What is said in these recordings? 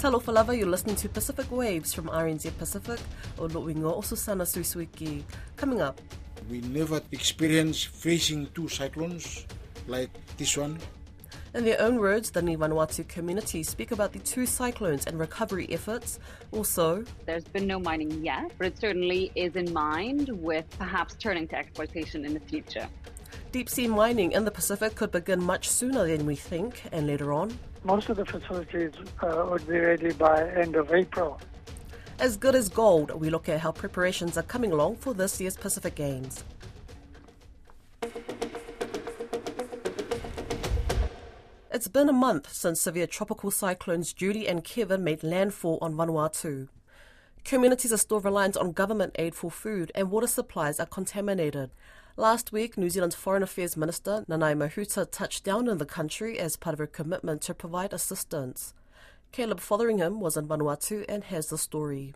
Talofa lava, you're listening to Pacific Waves from RNZ Pacific o Luingo o Susana Suisuiki. Coming up. We never experienced facing two cyclones like this one. In their own words, the Ni Vanuatu community speak about the two cyclones and recovery efforts. Also, there's been no mining yet, but it certainly is in mind with perhaps turning to exploitation in the future. Deep sea mining in the Pacific could begin much sooner than we think, and later on. Most of the facilities uh, would be ready by end of April. As good as gold, we look at how preparations are coming along for this year's Pacific Games. It's been a month since severe tropical cyclones Judy and Kevin made landfall on Vanuatu. Communities are still reliant on government aid for food, and water supplies are contaminated. Last week, New Zealand's Foreign Affairs Minister Nanaia Mahuta touched down in the country as part of her commitment to provide assistance. Caleb Fotheringham was in Vanuatu and has the story.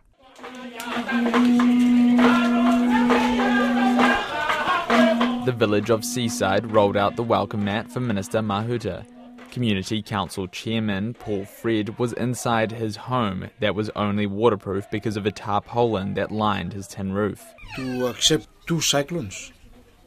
The village of Seaside rolled out the welcome mat for Minister Mahuta. Community Council Chairman Paul Fred was inside his home that was only waterproof because of a tarpaulin that lined his tin roof. To accept two cyclones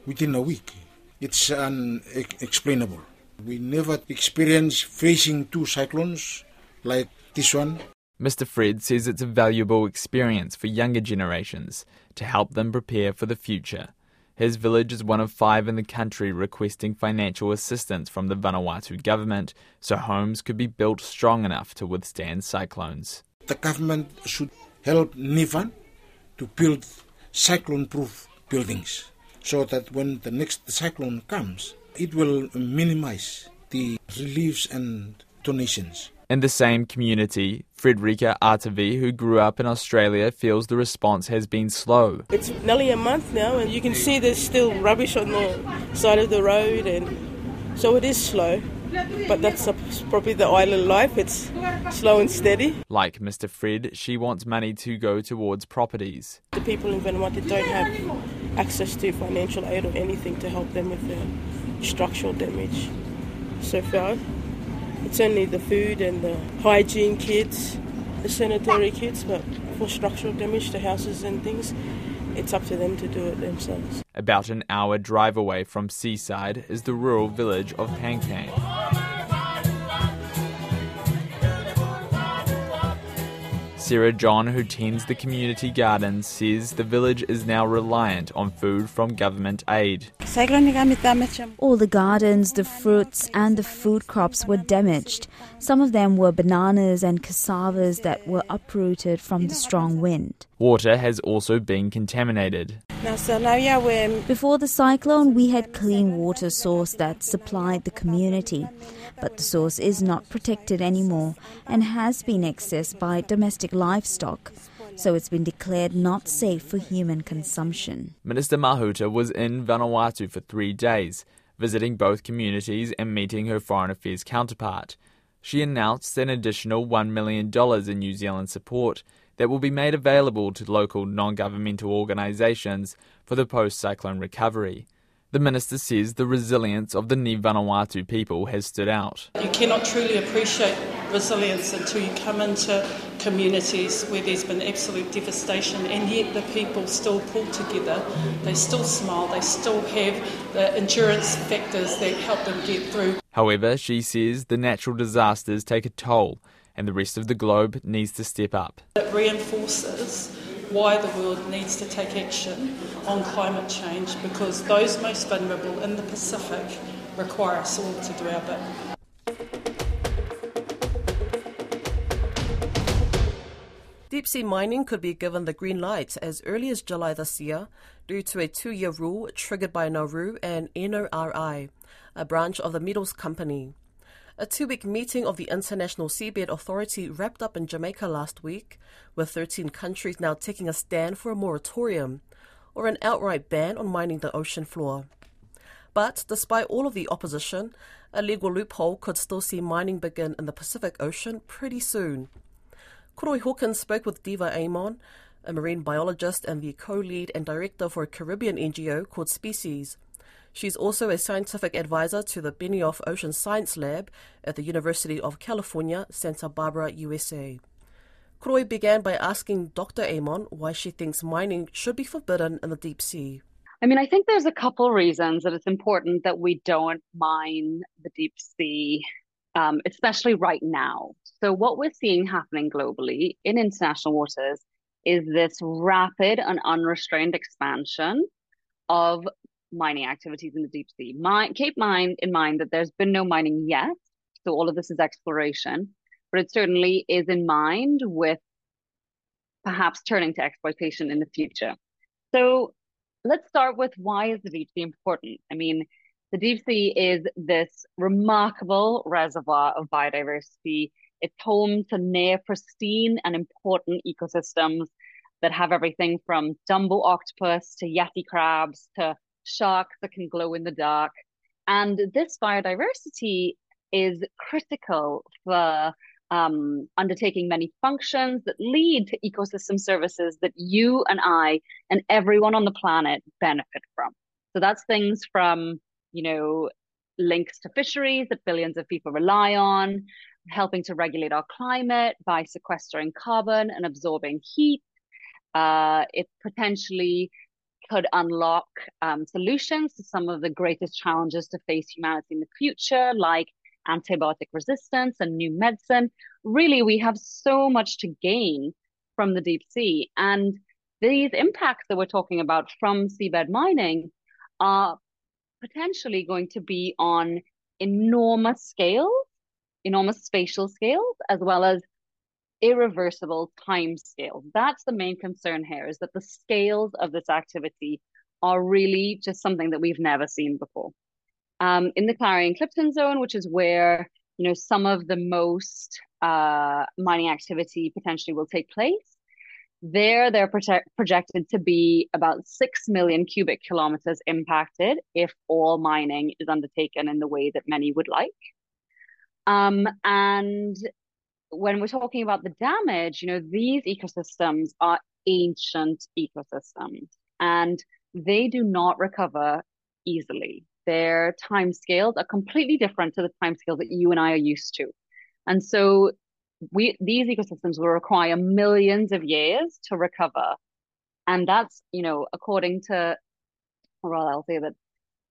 within a week, it's unexplainable. We never experienced facing two cyclones like this one. Mr. Fred says it's a valuable experience for younger generations to help them prepare for the future. His village is one of five in the country requesting financial assistance from the Vanuatu government so homes could be built strong enough to withstand cyclones. The government should help Nivan to build cyclone proof buildings so that when the next cyclone comes, it will minimize the reliefs and donations. In the same community, Frederica Artavi, who grew up in Australia, feels the response has been slow. It's nearly a month now, and you can see there's still rubbish on the side of the road, and so it is slow. But that's probably the island life. It's slow and steady. Like Mr. Fred, she wants money to go towards properties. The people in Vanuatu don't have access to financial aid or anything to help them with the structural damage so far. It's only the food and the hygiene kits, the sanitary kits, but for structural damage to houses and things, it's up to them to do it themselves. About an hour drive away from Seaside is the rural village of Pangpang. Sarah John, who tends the community garden, says the village is now reliant on food from government aid. All the gardens, the fruits, and the food crops were damaged. Some of them were bananas and cassavas that were uprooted from the strong wind. Water has also been contaminated. Before the cyclone, we had clean water source that supplied the community, but the source is not protected anymore and has been accessed by domestic livestock, so it's been declared not safe for human consumption. Minister Mahuta was in Vanuatu for three days, visiting both communities and meeting her foreign affairs counterpart. She announced an additional $1 million in New Zealand support that will be made available to local non governmental organisations for the post cyclone recovery. The minister says the resilience of the Ni Vanuatu people has stood out. You cannot truly appreciate resilience until you come into communities where there's been absolute devastation and yet the people still pull together, they still smile, they still have the endurance factors that help them get through. However, she says the natural disasters take a toll and the rest of the globe needs to step up. It reinforces why the world needs to take action on climate change because those most vulnerable in the Pacific require us all to do our bit. Deep sea mining could be given the green light as early as July this year due to a two year rule triggered by Nauru and NORI, a branch of the Metals Company. A two week meeting of the International Seabed Authority wrapped up in Jamaica last week, with 13 countries now taking a stand for a moratorium or an outright ban on mining the ocean floor. But despite all of the opposition, a legal loophole could still see mining begin in the Pacific Ocean pretty soon. Koroi Hawkins spoke with Diva Amon, a marine biologist and the co lead and director for a Caribbean NGO called SpeSeas. She's also a scientific advisor to the Benioff Ocean Science Lab at the University of California, Santa Barbara, USA. Koroi began by asking Dr. Amon why she thinks mining should be forbidden in the deep sea. I mean, I think there's a couple reasons that it's important that we don't mine the deep sea, um, especially right now. So, what we're seeing happening globally in international waters is this rapid and unrestrained expansion of mining activities in the deep sea. My, keep mind in mind that there's been no mining yet, so all of this is exploration, but it certainly is in mind with perhaps turning to exploitation in the future. So let's start with why is the deep sea important? I mean, the deep sea is this remarkable reservoir of biodiversity. It's home to near pristine and important ecosystems that have everything from Dumbo octopus to yeti crabs to sharks that can glow in the dark. And this biodiversity is critical for um, undertaking many functions that lead to ecosystem services that you and I and everyone on the planet benefit from. So that's things from, you know, links to fisheries that billions of people rely on, helping to regulate our climate by sequestering carbon and absorbing heat. Uh, it potentially could unlock um, solutions to some of the greatest challenges to face humanity in the future, like antibiotic resistance and new medicine. Really, we have so much to gain from the deep sea. And these impacts that we're talking about from seabed mining are potentially going to be on enormous scales, enormous spatial scales, as well as irreversible time scales. That's the main concern here is that the scales of this activity are really just something that we've never seen before. Um, in the Clarion-Clipperton zone, which is where you know some of the most uh, mining activity potentially will take place, there they're project- projected to be about six million cubic kilometers impacted if all mining is undertaken in the way that many would like. Um, and when we're talking about the damage, you know, these ecosystems are ancient ecosystems and they do not recover easily. Their time scales are completely different to the time scales that you and I are used to. And so we these ecosystems will require millions of years to recover. And that's, you know, according to well, I'll say that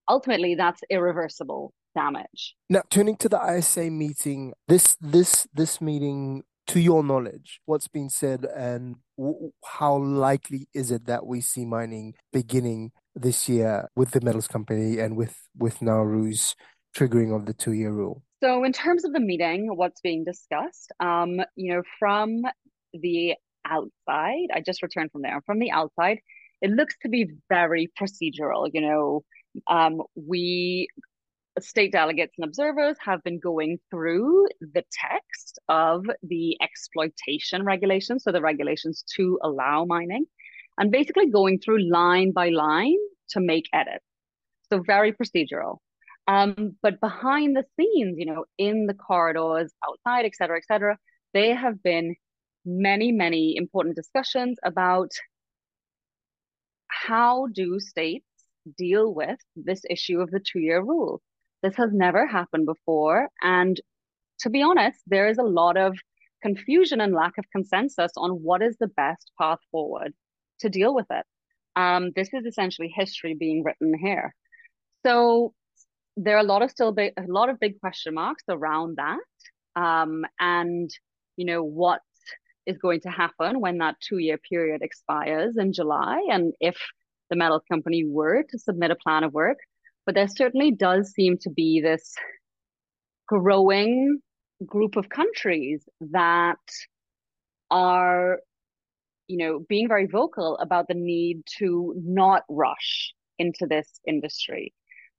ultimately that's irreversible damage. Now, turning to the ISA meeting, this this this meeting, to your knowledge, what's been said, and w- how likely is it that we see mining beginning this year with the metals company and with with Nauru's triggering of the two year rule? So, in terms of the meeting, what's being discussed, um, you know, from the outside, I just returned from there. From the outside, it looks to be very procedural. You know, um, we state delegates and observers have been going through the text of the exploitation regulations, so the regulations to allow mining, and basically going through line by line to make edits. So very procedural. Um, but behind the scenes, you know, in the corridors, outside, et cetera, et cetera, there have been many, many important discussions about how do states deal with this issue of the two-year rule. This has never happened before. And to be honest, there is a lot of confusion and lack of consensus on what is the best path forward to deal with it. Um, this is essentially history being written here. So there are a lot of still big, a lot of big question marks around that. Um, and you know what is going to happen when that two-year period expires in July, and if the metals company were to submit a plan of work, but there certainly does seem to be this growing group of countries that are you know being very vocal about the need to not rush into this industry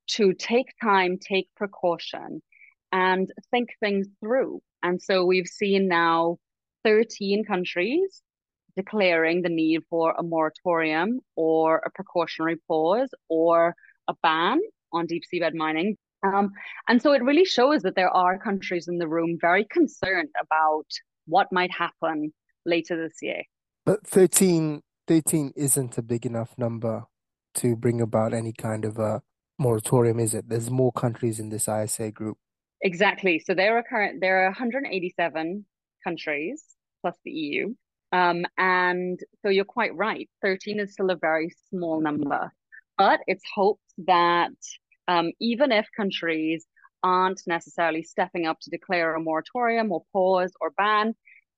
to take time take precaution and think things through. And so we've seen now 13 countries declaring the need for a moratorium or a precautionary pause or a ban on deep seabed mining. Um, and so it really shows that there are countries in the room very concerned about what might happen later this year. But 13, 13 isn't a big enough number to bring about any kind of a moratorium is it? There's more countries in this ISA group. Exactly. So there are current there are 187 countries plus the EU. Um, and so you're quite right. 13 is still a very small number, but it's hoped that um, even if countries aren't necessarily stepping up to declare a moratorium or pause or ban,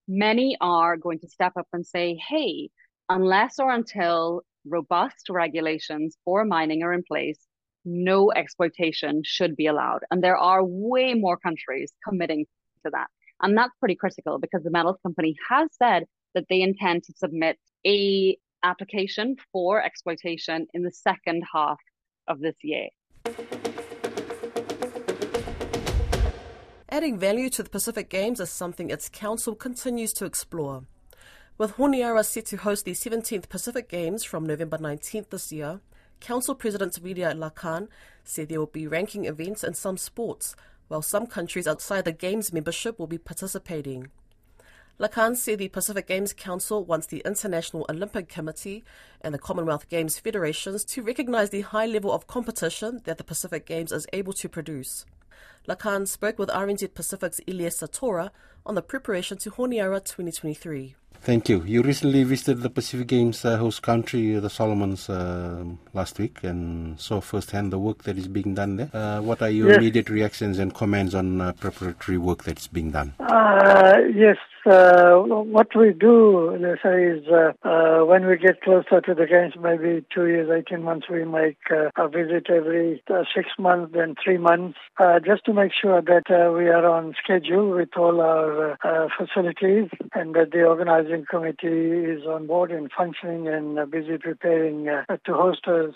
many are going to step up and say, hey, unless or until robust regulations for mining are in place, no exploitation should be allowed. And there are way more countries committing to that. And that's pretty critical because the metals company has said that they intend to submit a application for exploitation in the second half of this year. Adding value to the Pacific Games is something its council continues to explore. With Honiara set to host the 17th Pacific Games from November 19th this year, Council President Vidhya Lakhan said there will be ranking events in some sports, while some countries outside the Games membership will be participating. Lakhan said the Pacific Games Council wants the International Olympic Committee and the Commonwealth Games Federations to recognise the high level of competition that the Pacific Games is able to produce. Lakhan spoke with RNZ Pacific's Elias Satora on the preparation to Honiara 2023. Thank you. You recently visited the Pacific Games uh, host country, the Solomons, uh, last week and saw firsthand the work that is being done there. Uh, what are your yes. immediate reactions and comments on uh, preparatory work that is being done? Uh, yes, uh, what we do, let's say, is uh, uh, when we get closer to the games, maybe two years, 18 months, we make uh, a visit every uh, six months, then three months, uh, just to make sure that we are on schedule with all our facilities and that the organizing committee is on board and functioning and busy preparing to host us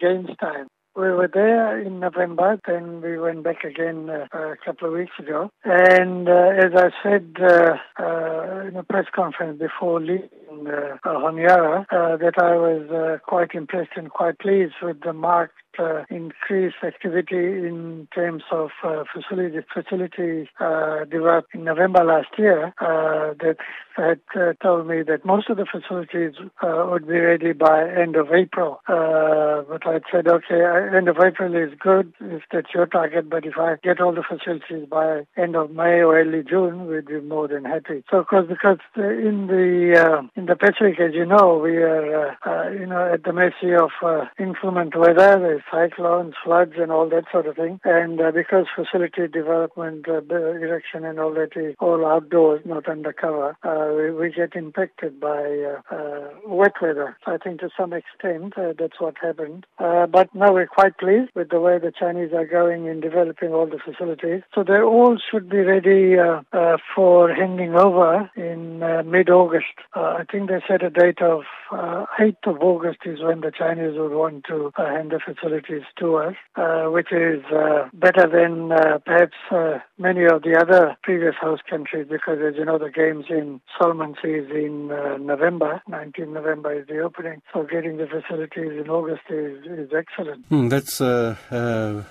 games time. We were there in November, then we went back again uh, a couple of weeks ago. And uh, as I said uh, uh in a press conference before leaving uh, Honiara, uh, that I was quite impressed and quite pleased with the marked uh, increased activity in terms of uh, facility facility uh, developed in November last year uh, that had uh, told me that most of the facilities uh, would be ready by end of April. but I said, okay, end of April is good if that's your target, but if I get all the facilities by end of May or early June, we'd be more than happy. So, of course, because in the in the Pacific, as you know, we are you know at the mercy of inclement weather. There's cyclones, floods, and all that sort of thing. And uh, because facility development, uh, erection, and all that is all outdoors, not undercover, uh, we, we, get impacted by uh, uh, wet weather. I think to some extent uh, that's what happened. but now we're quite pleased with the way the Chinese are going in developing all the facilities. So they all should be ready for handing over in mid-August. I think they set a date of 8th of August is when the Chinese would want to hand the facility facilities to us, uh, which is uh, better than uh, perhaps uh, many of the other previous host countries because, as you know, the games in Solomon is in uh, November. 19 November is the opening. So getting the facilities in August is, is excellent. Hmm, that's uh,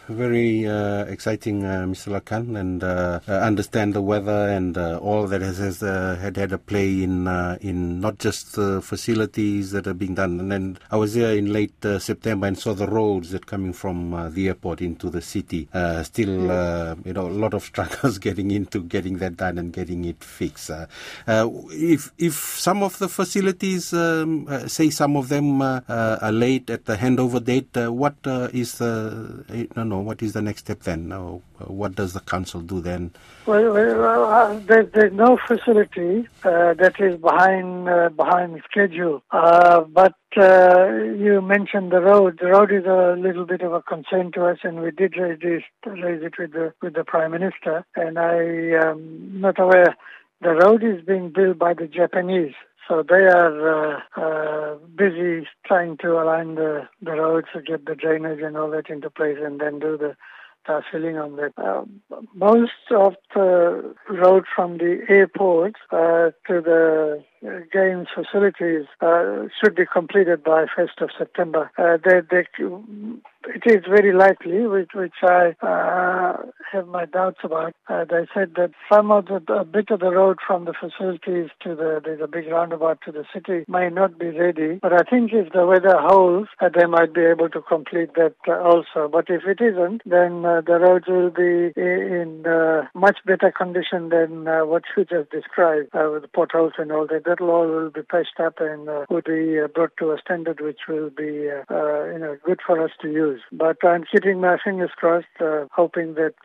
very exciting, Mr. Lakhan, and understand the weather and all that has, has had had a play in in not just the facilities that are being done. And then I was there in late September and saw the roads that coming from uh, the airport into the city. Uh, still, uh, you know, a lot of struggles getting into getting that done and getting it fixed. Uh, uh, if if some of the facilities, um, uh, say some of them are late at the handover date, what is the no no what is the next step then? What does the council do then? Well, well uh, there, there's no facility uh, that is behind uh, behind schedule. Uh, but uh, you mentioned the road. The road is a little bit of a concern to us, and we did raise, this, raise it with the with the prime minister. And I am not aware. The road is being built by the Japanese. So they are uh, uh, busy trying to align the, the roads to get the drainage and all that into place and then do the uh, filling on that. Uh, most of the road from the airport uh, to the games facilities uh, should be completed by 1st of September. Uh, they, they, it is very likely, which, which I uh, have my doubts about. Uh, they said that some of the a bit of the road from the facilities to the there's a big roundabout to the city may not be ready. But I think if the weather holds, uh, they might be able to complete that uh, also. But if it isn't, then the roads will be in much better condition than what you just described with the potholes and all that. That all will be patched up and will be brought to a standard which will be you know good for us to use. But I'm keeping my fingers crossed, hoping that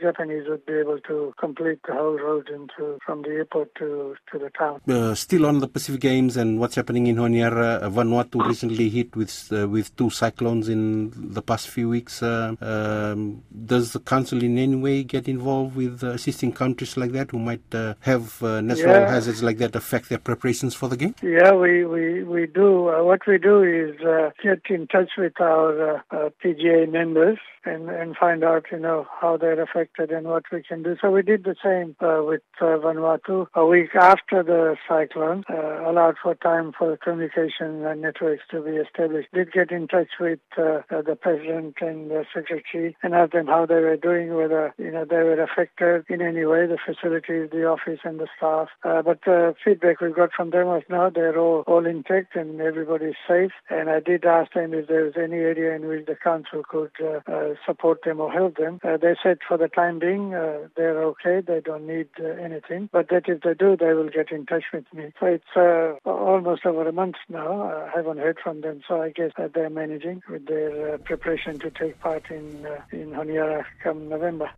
Japanese would be able to complete the whole road into from the airport to to the town. Uh, still on the Pacific Games and what's happening in Honiara, uh, Vanuatu recently hit with uh, with two cyclones in the past few weeks. Uh, um, does the council in any way get involved with assisting countries like that who might uh, have natural yeah. hazards like that affect their preparations for the game? Yeah, we we we do. what we do is get in touch with our PGA members and, and find out, you know, how they're affected and what we can do. So we did the same uh, with uh, Vanuatu. A week after the cyclone, uh, allowed for time for communication and networks to be established. Did get in touch with uh, the president and the secretary and asked them how they were doing, whether, you know, they were affected in any way, the facilities, the office and the staff. Uh, but the feedback we got from them was no, they're all, all intact and everybody's safe. And I did ask them if there was any area in which the council could uh, support them or help them. Uh, they said for the time being uh, they're okay, they don't need uh, anything, but that if they do, they will get in touch with me. So it's uh, almost over a month now. I haven't heard from them, so I guess that they're managing with their uh, preparation to take part in uh, in Honiara come November.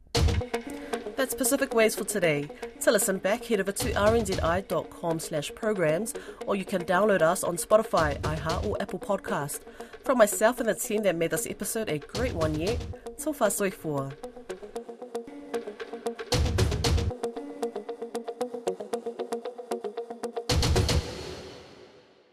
That's Pacific Waves for today. To listen back, head over to rnzi.com slash programs, or you can download us on Spotify, iHeart, or Apple Podcast. From myself and the team that made this episode a great one yet, so far so for.